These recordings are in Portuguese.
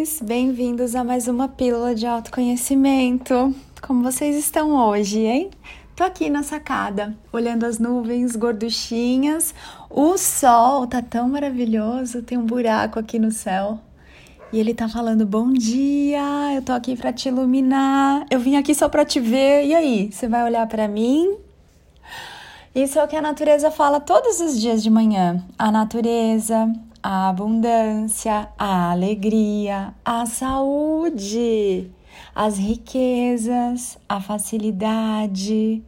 amores! Bem-vindos a mais uma pílula de autoconhecimento. Como vocês estão hoje, hein? Tô aqui na sacada, olhando as nuvens gorduchinhas. O sol tá tão maravilhoso, tem um buraco aqui no céu. E ele tá falando: "Bom dia, eu tô aqui para te iluminar. Eu vim aqui só para te ver. E aí, você vai olhar para mim?" Isso é o que a natureza fala todos os dias de manhã. A natureza, a abundância, a alegria, a saúde, as riquezas, a facilidade,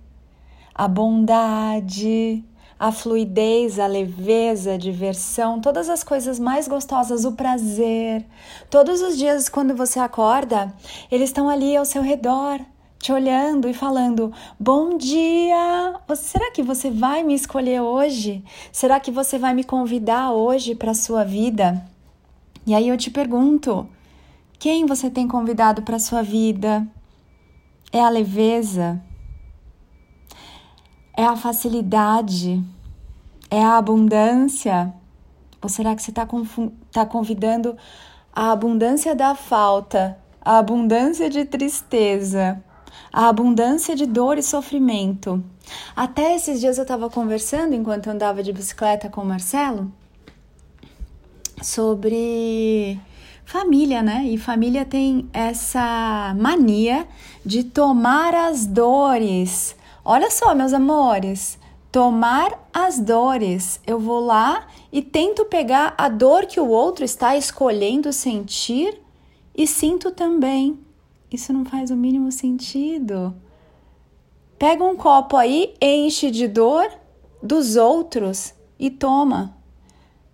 a bondade, a fluidez, a leveza, a diversão, todas as coisas mais gostosas, o prazer. Todos os dias, quando você acorda, eles estão ali ao seu redor te olhando e falando: Bom dia! Será que você vai me escolher hoje? Será que você vai me convidar hoje para a sua vida? E aí eu te pergunto: quem você tem convidado para a sua vida? É a leveza? É a facilidade? É a abundância? Ou será que você está tá convidando a abundância da falta, a abundância de tristeza? A abundância de dor e sofrimento. Até esses dias eu estava conversando enquanto andava de bicicleta com o Marcelo sobre família, né? E família tem essa mania de tomar as dores. Olha só, meus amores, tomar as dores. Eu vou lá e tento pegar a dor que o outro está escolhendo sentir e sinto também. Isso não faz o mínimo sentido. Pega um copo aí, enche de dor dos outros e toma.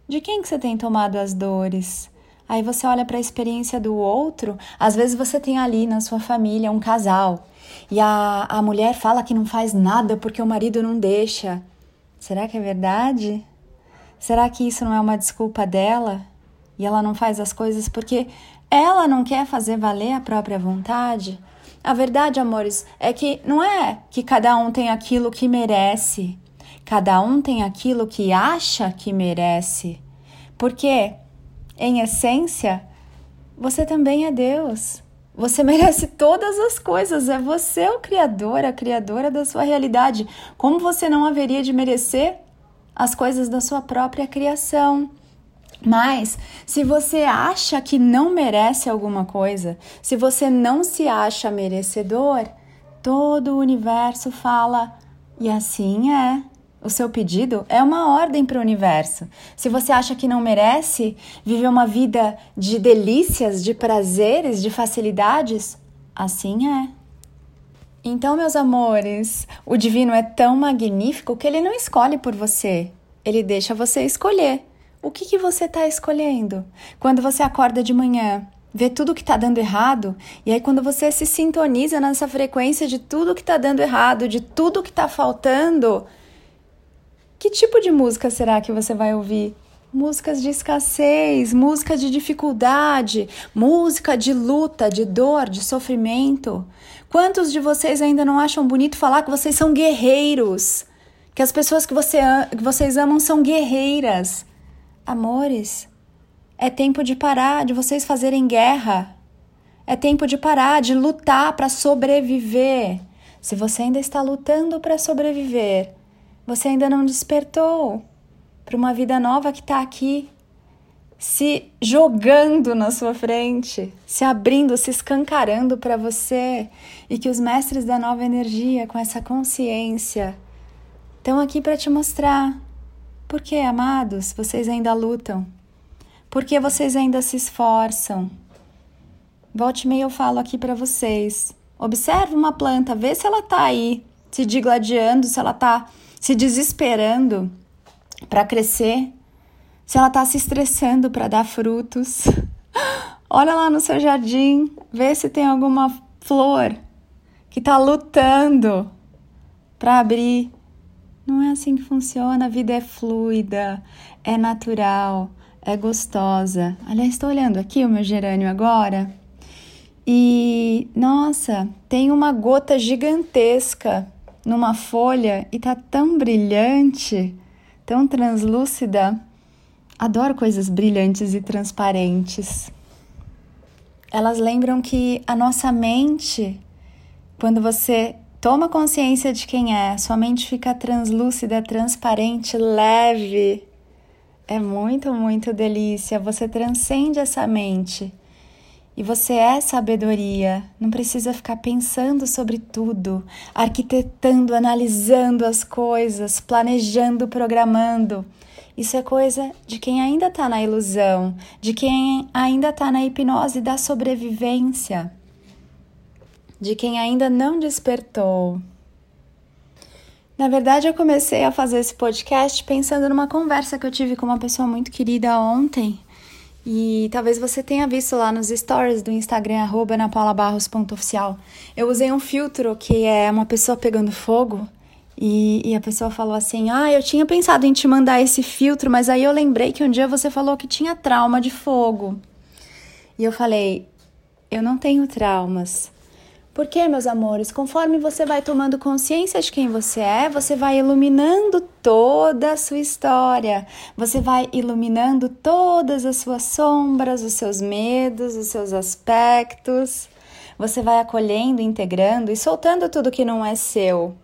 De quem que você tem tomado as dores? Aí você olha para a experiência do outro. Às vezes você tem ali na sua família um casal e a, a mulher fala que não faz nada porque o marido não deixa. Será que é verdade? Será que isso não é uma desculpa dela? E ela não faz as coisas porque ela não quer fazer valer a própria vontade? A verdade, amores, é que não é que cada um tem aquilo que merece, cada um tem aquilo que acha que merece. Porque, em essência, você também é Deus. Você merece todas as coisas, é você o criador, a criadora da sua realidade. Como você não haveria de merecer as coisas da sua própria criação? Mas se você acha que não merece alguma coisa, se você não se acha merecedor, todo o universo fala e assim é. O seu pedido é uma ordem para o universo. Se você acha que não merece viver uma vida de delícias, de prazeres, de facilidades, assim é. Então, meus amores, o divino é tão magnífico que ele não escolhe por você, ele deixa você escolher. O que, que você está escolhendo? Quando você acorda de manhã, vê tudo que está dando errado, e aí quando você se sintoniza nessa frequência de tudo que está dando errado, de tudo que está faltando, que tipo de música será que você vai ouvir? Músicas de escassez, música de dificuldade, música de luta, de dor, de sofrimento. Quantos de vocês ainda não acham bonito falar que vocês são guerreiros? Que as pessoas que, você, que vocês amam são guerreiras. Amores, é tempo de parar de vocês fazerem guerra. É tempo de parar de lutar para sobreviver. Se você ainda está lutando para sobreviver, você ainda não despertou para uma vida nova que está aqui, se jogando na sua frente, se abrindo, se escancarando para você e que os mestres da nova energia, com essa consciência, estão aqui para te mostrar por que, amados, vocês ainda lutam? Por que vocês ainda se esforçam? Volte e eu falo aqui para vocês. Observe uma planta, vê se ela tá aí se digladiando, se ela tá se desesperando para crescer, se ela tá se estressando para dar frutos. Olha lá no seu jardim, vê se tem alguma flor que tá lutando para abrir não é assim que funciona. A vida é fluida, é natural, é gostosa. Aliás, estou olhando aqui o meu gerânio agora e, nossa, tem uma gota gigantesca numa folha e tá tão brilhante, tão translúcida. Adoro coisas brilhantes e transparentes. elas lembram que a nossa mente, quando você toma consciência de quem é, sua mente fica translúcida, transparente, leve. É muito, muito delícia. Você transcende essa mente. E você é sabedoria, não precisa ficar pensando sobre tudo, arquitetando, analisando as coisas, planejando, programando. Isso é coisa de quem ainda está na ilusão, de quem ainda está na hipnose da sobrevivência, de quem ainda não despertou. Na verdade, eu comecei a fazer esse podcast pensando numa conversa que eu tive com uma pessoa muito querida ontem e talvez você tenha visto lá nos stories do Instagram, napaulabarros.oficial. Eu usei um filtro que é uma pessoa pegando fogo. E, e, a pessoa falou assim: Ah, eu tinha pensado em te mandar esse filtro, mas aí eu lembrei que um dia você falou que tinha trauma de fogo. E eu falei: Eu não tenho traumas. Porque, meus amores, conforme você vai tomando consciência de quem você é, você vai iluminando toda a sua história, você vai iluminando todas as suas sombras, os seus medos, os seus aspectos, você vai acolhendo, integrando e soltando tudo que não é seu.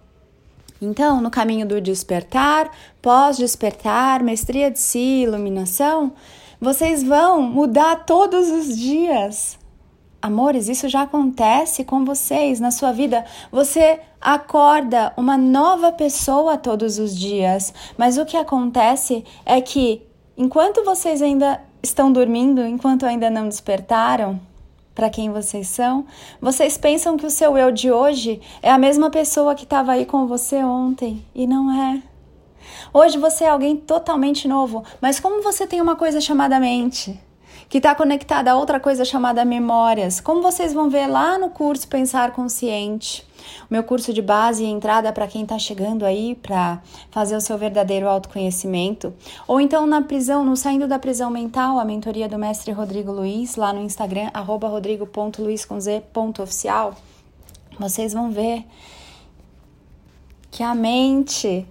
Então, no caminho do despertar, pós-despertar, mestria de si, iluminação, vocês vão mudar todos os dias Amores, isso já acontece com vocês na sua vida. Você acorda uma nova pessoa todos os dias, mas o que acontece é que enquanto vocês ainda estão dormindo, enquanto ainda não despertaram para quem vocês são, vocês pensam que o seu eu de hoje é a mesma pessoa que estava aí com você ontem e não é. Hoje você é alguém totalmente novo, mas como você tem uma coisa chamada mente, que está conectada a outra coisa chamada memórias. Como vocês vão ver lá no curso Pensar Consciente, o meu curso de base e entrada para quem está chegando aí para fazer o seu verdadeiro autoconhecimento. Ou então na prisão, no Saindo da Prisão Mental, a mentoria do mestre Rodrigo Luiz, lá no Instagram, rodrigo.luiz.oficial. Vocês vão ver que a mente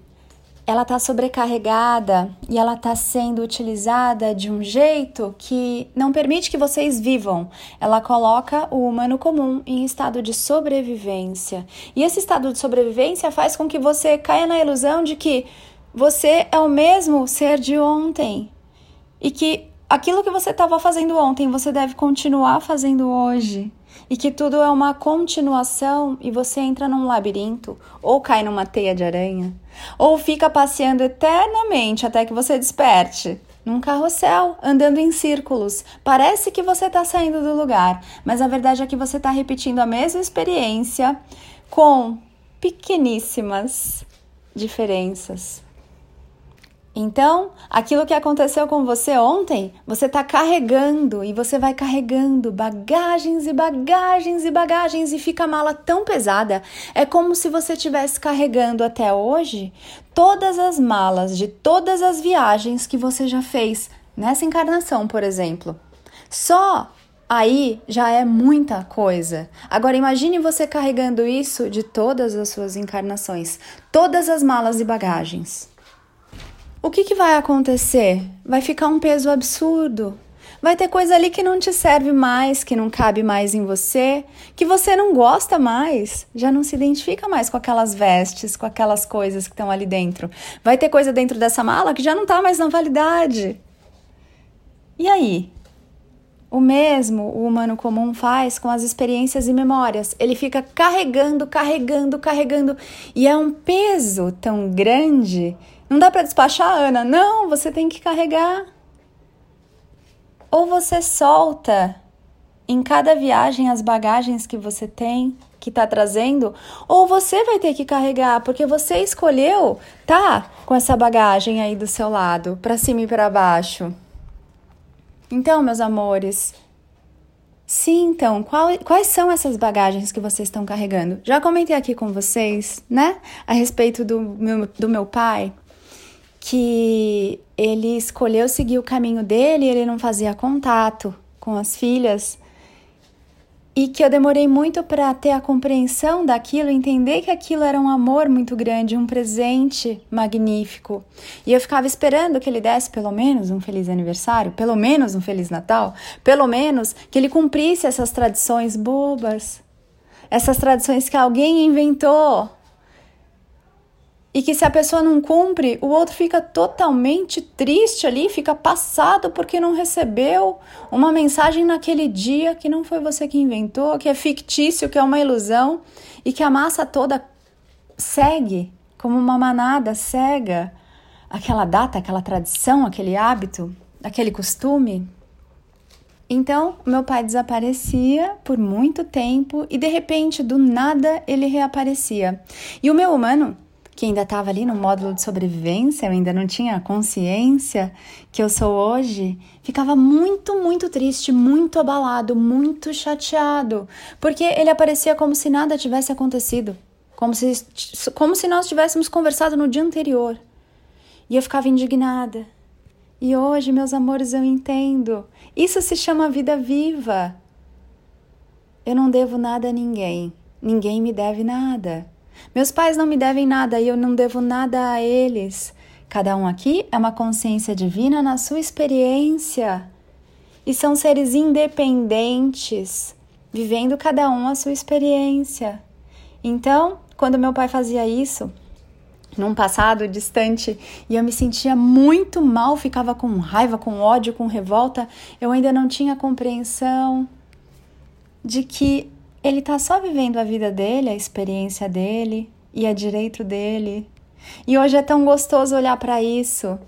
ela está sobrecarregada e ela está sendo utilizada de um jeito que não permite que vocês vivam. Ela coloca o humano comum em estado de sobrevivência. E esse estado de sobrevivência faz com que você caia na ilusão de que você é o mesmo ser de ontem e que aquilo que você estava fazendo ontem você deve continuar fazendo hoje e que tudo é uma continuação e você entra num labirinto ou cai numa teia de aranha ou fica passeando eternamente até que você desperte. Num carrossel, andando em círculos. Parece que você está saindo do lugar, mas a verdade é que você está repetindo a mesma experiência com pequeníssimas diferenças. Então, aquilo que aconteceu com você ontem, você está carregando e você vai carregando bagagens e bagagens e bagagens e fica a mala tão pesada. É como se você estivesse carregando até hoje todas as malas de todas as viagens que você já fez nessa encarnação, por exemplo. Só aí já é muita coisa. Agora imagine você carregando isso de todas as suas encarnações, todas as malas e bagagens. O que, que vai acontecer? Vai ficar um peso absurdo. Vai ter coisa ali que não te serve mais, que não cabe mais em você, que você não gosta mais, já não se identifica mais com aquelas vestes, com aquelas coisas que estão ali dentro. Vai ter coisa dentro dessa mala que já não está mais na validade. E aí? O mesmo o humano comum faz com as experiências e memórias. Ele fica carregando, carregando, carregando. E é um peso tão grande não dá para despachar, Ana? Não, você tem que carregar. Ou você solta em cada viagem as bagagens que você tem, que está trazendo, ou você vai ter que carregar, porque você escolheu tá com essa bagagem aí do seu lado, para cima e para baixo. Então, meus amores, sim, então, qual, quais são essas bagagens que vocês estão carregando? Já comentei aqui com vocês, né, a respeito do meu, do meu pai que ele escolheu seguir o caminho dele ele não fazia contato com as filhas. e que eu demorei muito para ter a compreensão daquilo, entender que aquilo era um amor muito grande, um presente magnífico. E eu ficava esperando que ele desse pelo menos um feliz aniversário, pelo menos um feliz Natal, pelo menos que ele cumprisse essas tradições bobas, essas tradições que alguém inventou e que se a pessoa não cumpre, o outro fica totalmente triste ali, fica passado porque não recebeu uma mensagem naquele dia que não foi você que inventou, que é fictício, que é uma ilusão e que a massa toda segue como uma manada cega aquela data, aquela tradição, aquele hábito, aquele costume. Então, meu pai desaparecia por muito tempo e de repente, do nada, ele reaparecia. E o meu humano que ainda estava ali no módulo de sobrevivência, eu ainda não tinha consciência que eu sou hoje, ficava muito, muito triste, muito abalado, muito chateado, porque ele aparecia como se nada tivesse acontecido, como se, como se nós tivéssemos conversado no dia anterior. E eu ficava indignada. E hoje, meus amores, eu entendo. Isso se chama vida viva. Eu não devo nada a ninguém. Ninguém me deve nada. Meus pais não me devem nada e eu não devo nada a eles. Cada um aqui é uma consciência divina na sua experiência. E são seres independentes, vivendo cada um a sua experiência. Então, quando meu pai fazia isso, num passado distante, e eu me sentia muito mal, ficava com raiva, com ódio, com revolta, eu ainda não tinha compreensão de que ele está só vivendo a vida dele, a experiência dele e é direito dele. E hoje é tão gostoso olhar para isso.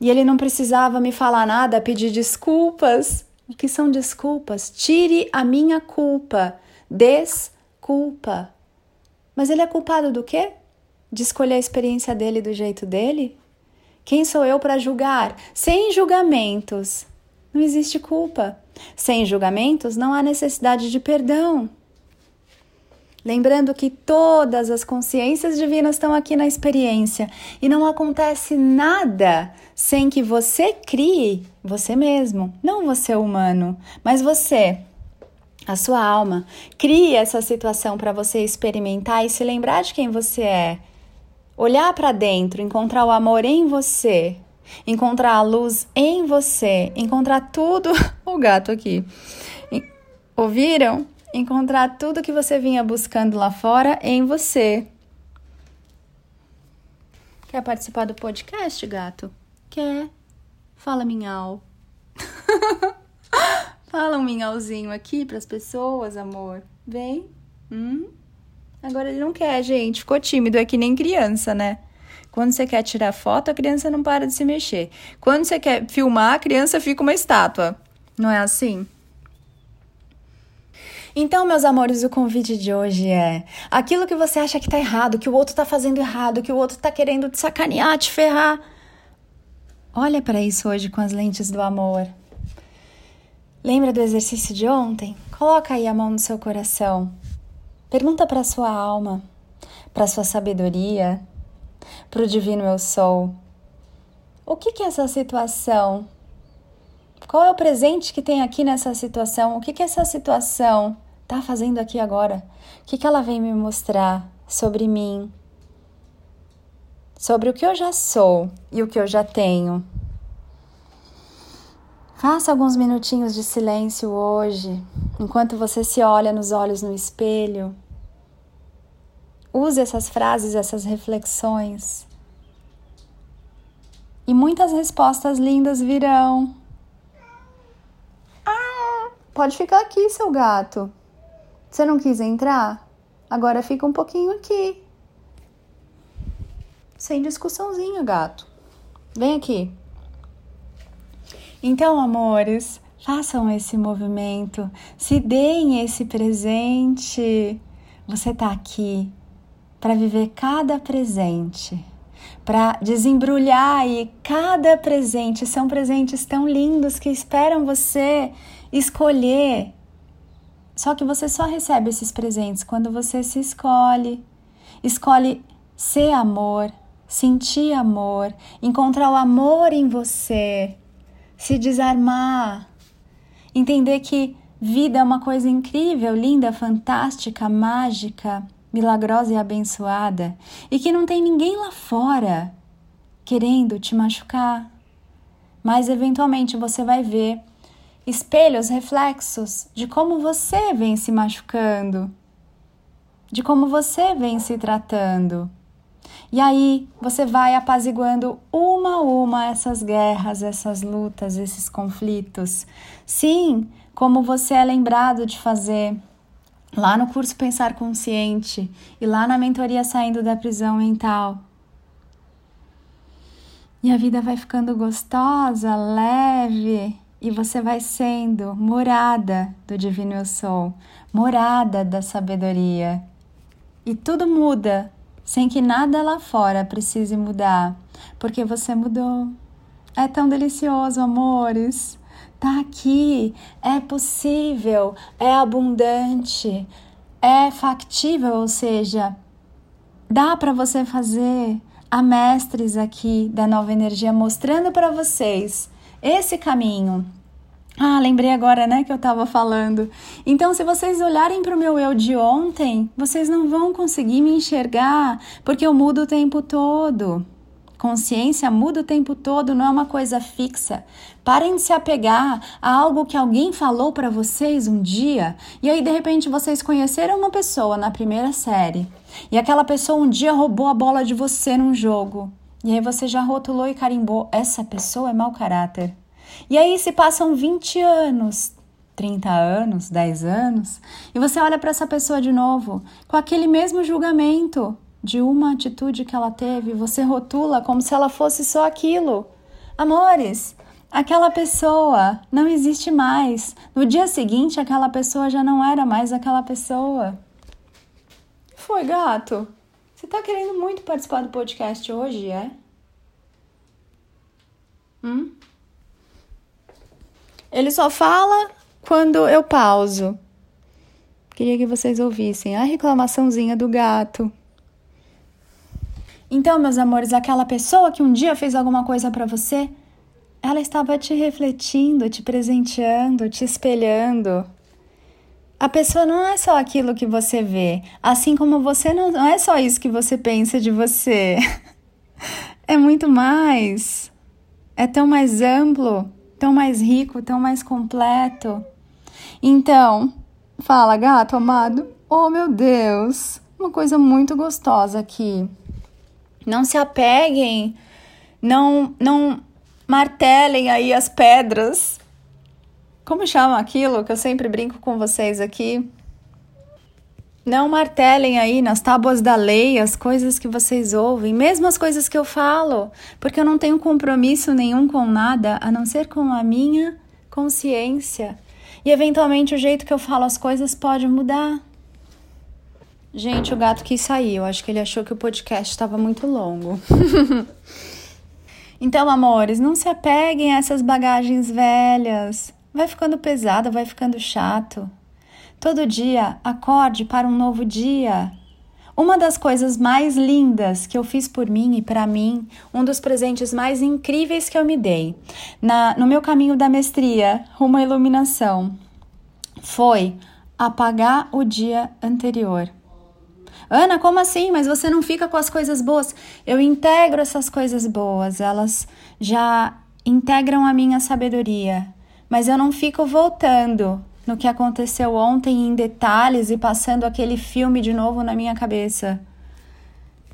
E ele não precisava me falar nada, pedir desculpas. O que são desculpas? Tire a minha culpa. Desculpa. Mas ele é culpado do quê? De escolher a experiência dele do jeito dele? Quem sou eu para julgar? Sem julgamentos. Não existe culpa. Sem julgamentos, não há necessidade de perdão. Lembrando que todas as consciências divinas estão aqui na experiência e não acontece nada sem que você crie você mesmo, não você humano, mas você, a sua alma, crie essa situação para você experimentar e se lembrar de quem você é. Olhar para dentro, encontrar o amor em você, encontrar a luz em você, encontrar tudo. o gato aqui. Ouviram? Encontrar tudo que você vinha buscando lá fora em você. Quer participar do podcast, gato? Quer? Fala minhau. Fala um minhauzinho aqui para as pessoas, amor. Vem. Hum? Agora ele não quer, gente. Ficou tímido, é que nem criança, né? Quando você quer tirar foto, a criança não para de se mexer. Quando você quer filmar, a criança fica uma estátua. Não é assim? Então, meus amores, o convite de hoje é: aquilo que você acha que tá errado, que o outro tá fazendo errado, que o outro tá querendo te sacanear, te ferrar. Olha para isso hoje com as lentes do amor. Lembra do exercício de ontem? Coloca aí a mão no seu coração. Pergunta para sua alma, para sua sabedoria, para o divino eu sou. O que, que é essa situação? Qual é o presente que tem aqui nessa situação? O que, que essa situação está fazendo aqui agora? O que, que ela vem me mostrar sobre mim? Sobre o que eu já sou e o que eu já tenho. Faça alguns minutinhos de silêncio hoje, enquanto você se olha nos olhos no espelho Use essas frases, essas reflexões. E muitas respostas lindas virão. Ah, pode ficar aqui, seu gato. Você não quis entrar? Agora fica um pouquinho aqui. Sem discussãozinha, gato. Vem aqui. Então, amores, façam esse movimento, se deem esse presente. Você tá aqui para viver cada presente, para desembrulhar aí cada presente. São presentes tão lindos que esperam você escolher. Só que você só recebe esses presentes quando você se escolhe. Escolhe ser amor, sentir amor, encontrar o amor em você, se desarmar, entender que vida é uma coisa incrível, linda, fantástica, mágica, milagrosa e abençoada, e que não tem ninguém lá fora querendo te machucar. Mas eventualmente você vai ver espelhos, reflexos de como você vem se machucando, de como você vem se tratando. E aí você vai apaziguando uma a uma essas guerras, essas lutas, esses conflitos. Sim, como você é lembrado de fazer lá no curso Pensar Consciente e lá na mentoria Saindo da Prisão Mental. E a vida vai ficando gostosa, leve, e você vai sendo morada do Divino Eu Sou, morada da sabedoria. E tudo muda sem que nada lá fora precise mudar, porque você mudou. É tão delicioso, amores. Tá aqui, é possível, é abundante, é factível, ou seja, dá para você fazer. Há mestres aqui da nova energia mostrando para vocês esse caminho. Ah, lembrei agora, né, que eu estava falando. Então, se vocês olharem para o meu eu de ontem, vocês não vão conseguir me enxergar, porque eu mudo o tempo todo. Consciência muda o tempo todo, não é uma coisa fixa. Parem de se apegar a algo que alguém falou para vocês um dia e aí de repente vocês conheceram uma pessoa na primeira série e aquela pessoa um dia roubou a bola de você num jogo. E aí você já rotulou e carimbou: essa pessoa é mau caráter. E aí se passam 20 anos, 30 anos, 10 anos, e você olha para essa pessoa de novo com aquele mesmo julgamento de uma atitude que ela teve, você rotula como se ela fosse só aquilo. Amores, aquela pessoa não existe mais. No dia seguinte, aquela pessoa já não era mais aquela pessoa. Foi, gato? Você tá querendo muito participar do podcast hoje, é? Hum? Ele só fala quando eu pauso. Queria que vocês ouvissem a reclamaçãozinha do gato. Então, meus amores, aquela pessoa que um dia fez alguma coisa para você, ela estava te refletindo, te presenteando, te espelhando. A pessoa não é só aquilo que você vê, assim como você não, não é só isso que você pensa de você. É muito mais. É tão mais amplo, tão mais rico, tão mais completo. Então, fala, gato amado. Oh, meu Deus, uma coisa muito gostosa aqui. Não se apeguem, não, não martelem aí as pedras. Como chama aquilo que eu sempre brinco com vocês aqui? Não martelem aí nas tábuas da lei as coisas que vocês ouvem, mesmo as coisas que eu falo, porque eu não tenho compromisso nenhum com nada a não ser com a minha consciência. E eventualmente o jeito que eu falo as coisas pode mudar. Gente, o gato quis sair. Eu acho que ele achou que o podcast estava muito longo. então, amores, não se apeguem a essas bagagens velhas. Vai ficando pesado, vai ficando chato. Todo dia acorde para um novo dia. Uma das coisas mais lindas que eu fiz por mim e para mim, um dos presentes mais incríveis que eu me dei na, no meu caminho da mestria rumo à iluminação, foi apagar o dia anterior. Ana, como assim? Mas você não fica com as coisas boas? Eu integro essas coisas boas, elas já integram a minha sabedoria, mas eu não fico voltando no que aconteceu ontem em detalhes e passando aquele filme de novo na minha cabeça.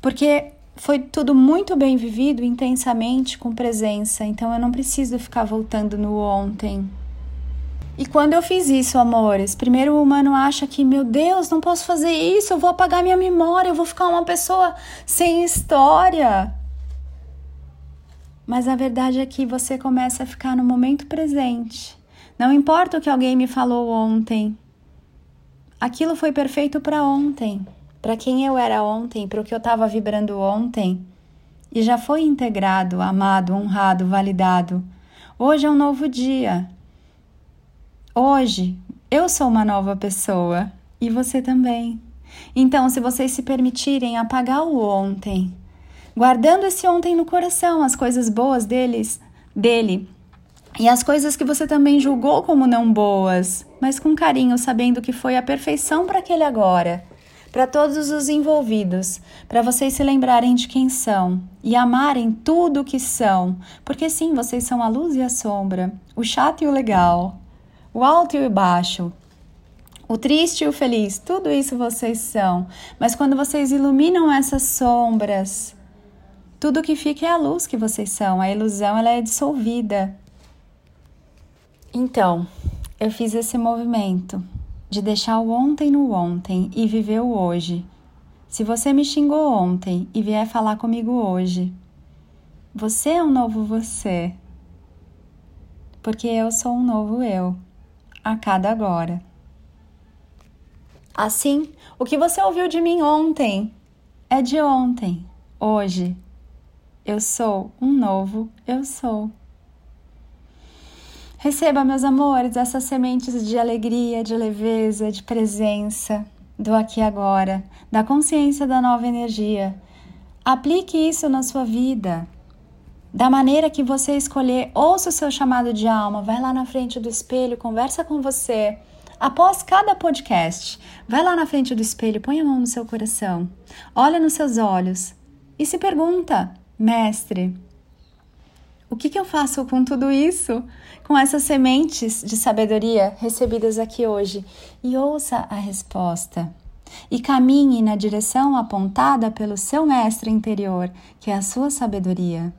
Porque foi tudo muito bem vivido intensamente com presença, então eu não preciso ficar voltando no ontem. E quando eu fiz isso, amores, primeiro o humano acha que, meu Deus, não posso fazer isso, eu vou apagar minha memória, eu vou ficar uma pessoa sem história. Mas a verdade é que você começa a ficar no momento presente. Não importa o que alguém me falou ontem. Aquilo foi perfeito para ontem, para quem eu era ontem, para o que eu estava vibrando ontem. E já foi integrado, amado, honrado, validado. Hoje é um novo dia. Hoje eu sou uma nova pessoa e você também. Então, se vocês se permitirem apagar o ontem, guardando esse ontem no coração, as coisas boas deles, dele, E as coisas que você também julgou como não boas, mas com carinho, sabendo que foi a perfeição para aquele agora. Para todos os envolvidos, para vocês se lembrarem de quem são e amarem tudo o que são, porque sim, vocês são a luz e a sombra, o chato e o legal, o alto e o baixo, o triste e o feliz, tudo isso vocês são. Mas quando vocês iluminam essas sombras, tudo que fica é a luz que vocês são. A ilusão ela é dissolvida. Então, eu fiz esse movimento de deixar o ontem no ontem e viver o hoje. Se você me xingou ontem e vier falar comigo hoje, você é um novo você. Porque eu sou um novo eu a cada agora. Assim, o que você ouviu de mim ontem é de ontem, hoje. Eu sou um novo eu sou. Receba, meus amores, essas sementes de alegria, de leveza, de presença, do aqui e agora, da consciência da nova energia. Aplique isso na sua vida. Da maneira que você escolher, ouça o seu chamado de alma, vai lá na frente do espelho, conversa com você. Após cada podcast, vai lá na frente do espelho, põe a mão no seu coração, olha nos seus olhos e se pergunta: Mestre, o que, que eu faço com tudo isso? Com essas sementes de sabedoria recebidas aqui hoje? E ouça a resposta. E caminhe na direção apontada pelo seu mestre interior, que é a sua sabedoria.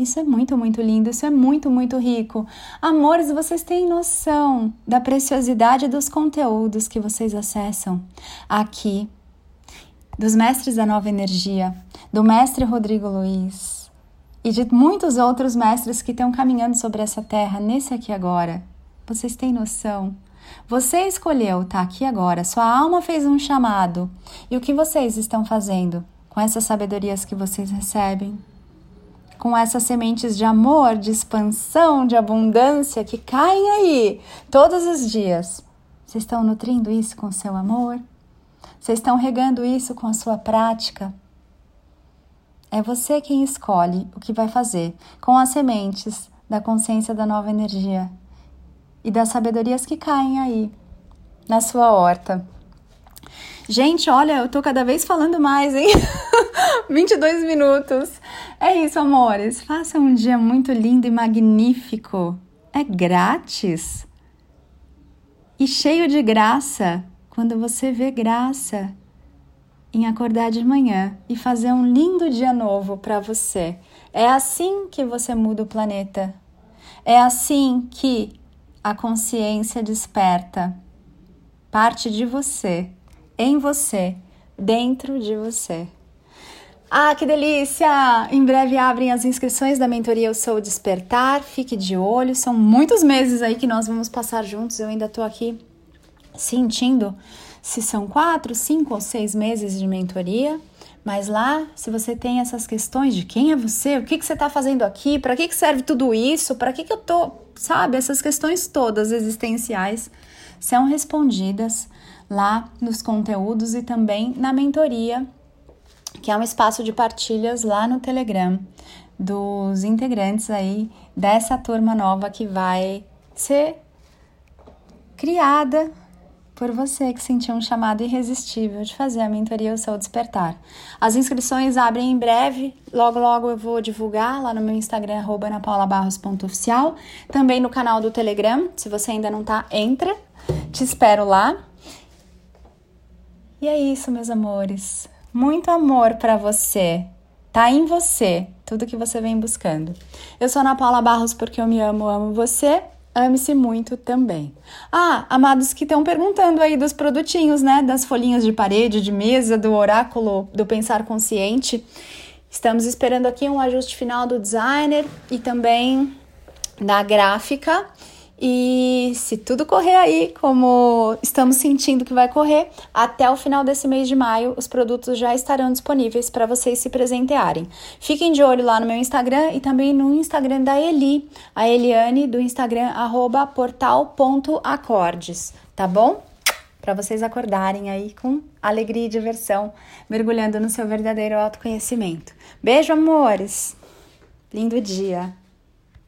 Isso é muito, muito lindo, isso é muito, muito rico. Amores, vocês têm noção da preciosidade dos conteúdos que vocês acessam aqui, dos mestres da nova energia, do mestre Rodrigo Luiz, e de muitos outros mestres que estão caminhando sobre essa terra nesse aqui agora. Vocês têm noção? Você escolheu estar tá aqui agora, sua alma fez um chamado. E o que vocês estão fazendo com essas sabedorias que vocês recebem? Com essas sementes de amor, de expansão, de abundância que caem aí todos os dias. Vocês estão nutrindo isso com seu amor? Vocês estão regando isso com a sua prática? É você quem escolhe o que vai fazer com as sementes da consciência da nova energia e das sabedorias que caem aí na sua horta. Gente, olha, eu tô cada vez falando mais, hein? 22 minutos. É isso, amores. Faça um dia muito lindo e magnífico. É grátis. E cheio de graça. Quando você vê graça, em acordar de manhã e fazer um lindo dia novo para você. É assim que você muda o planeta. É assim que a consciência desperta. Parte de você, em você, dentro de você. Ah, que delícia! Em breve abrem as inscrições da mentoria Eu Sou Despertar. Fique de olho, são muitos meses aí que nós vamos passar juntos. Eu ainda tô aqui sentindo se são quatro, cinco ou seis meses de mentoria. Mas lá, se você tem essas questões de quem é você, o que, que você está fazendo aqui, para que, que serve tudo isso, para que, que eu tô, sabe? Essas questões todas existenciais são respondidas lá nos conteúdos e também na mentoria, que é um espaço de partilhas lá no Telegram dos integrantes aí dessa turma nova que vai ser criada por você que sentiu um chamado irresistível de fazer a mentoria O Seu Despertar. As inscrições abrem em breve, logo logo eu vou divulgar lá no meu Instagram, anapaulabarros.oficial, também no canal do Telegram, se você ainda não tá, entra, te espero lá. E é isso, meus amores. Muito amor para você. Tá em você tudo que você vem buscando. Eu sou Ana Paula Barros porque eu me amo, amo você ame-se muito também. Ah, amados que estão perguntando aí dos produtinhos, né? Das folhinhas de parede, de mesa, do oráculo do pensar consciente. Estamos esperando aqui um ajuste final do designer e também da gráfica. E se tudo correr aí, como estamos sentindo que vai correr, até o final desse mês de maio, os produtos já estarão disponíveis para vocês se presentearem. Fiquem de olho lá no meu Instagram e também no Instagram da Eli, a Eliane, do Instagram portal.acordes, tá bom? Para vocês acordarem aí com alegria e diversão, mergulhando no seu verdadeiro autoconhecimento. Beijo, amores! Lindo dia!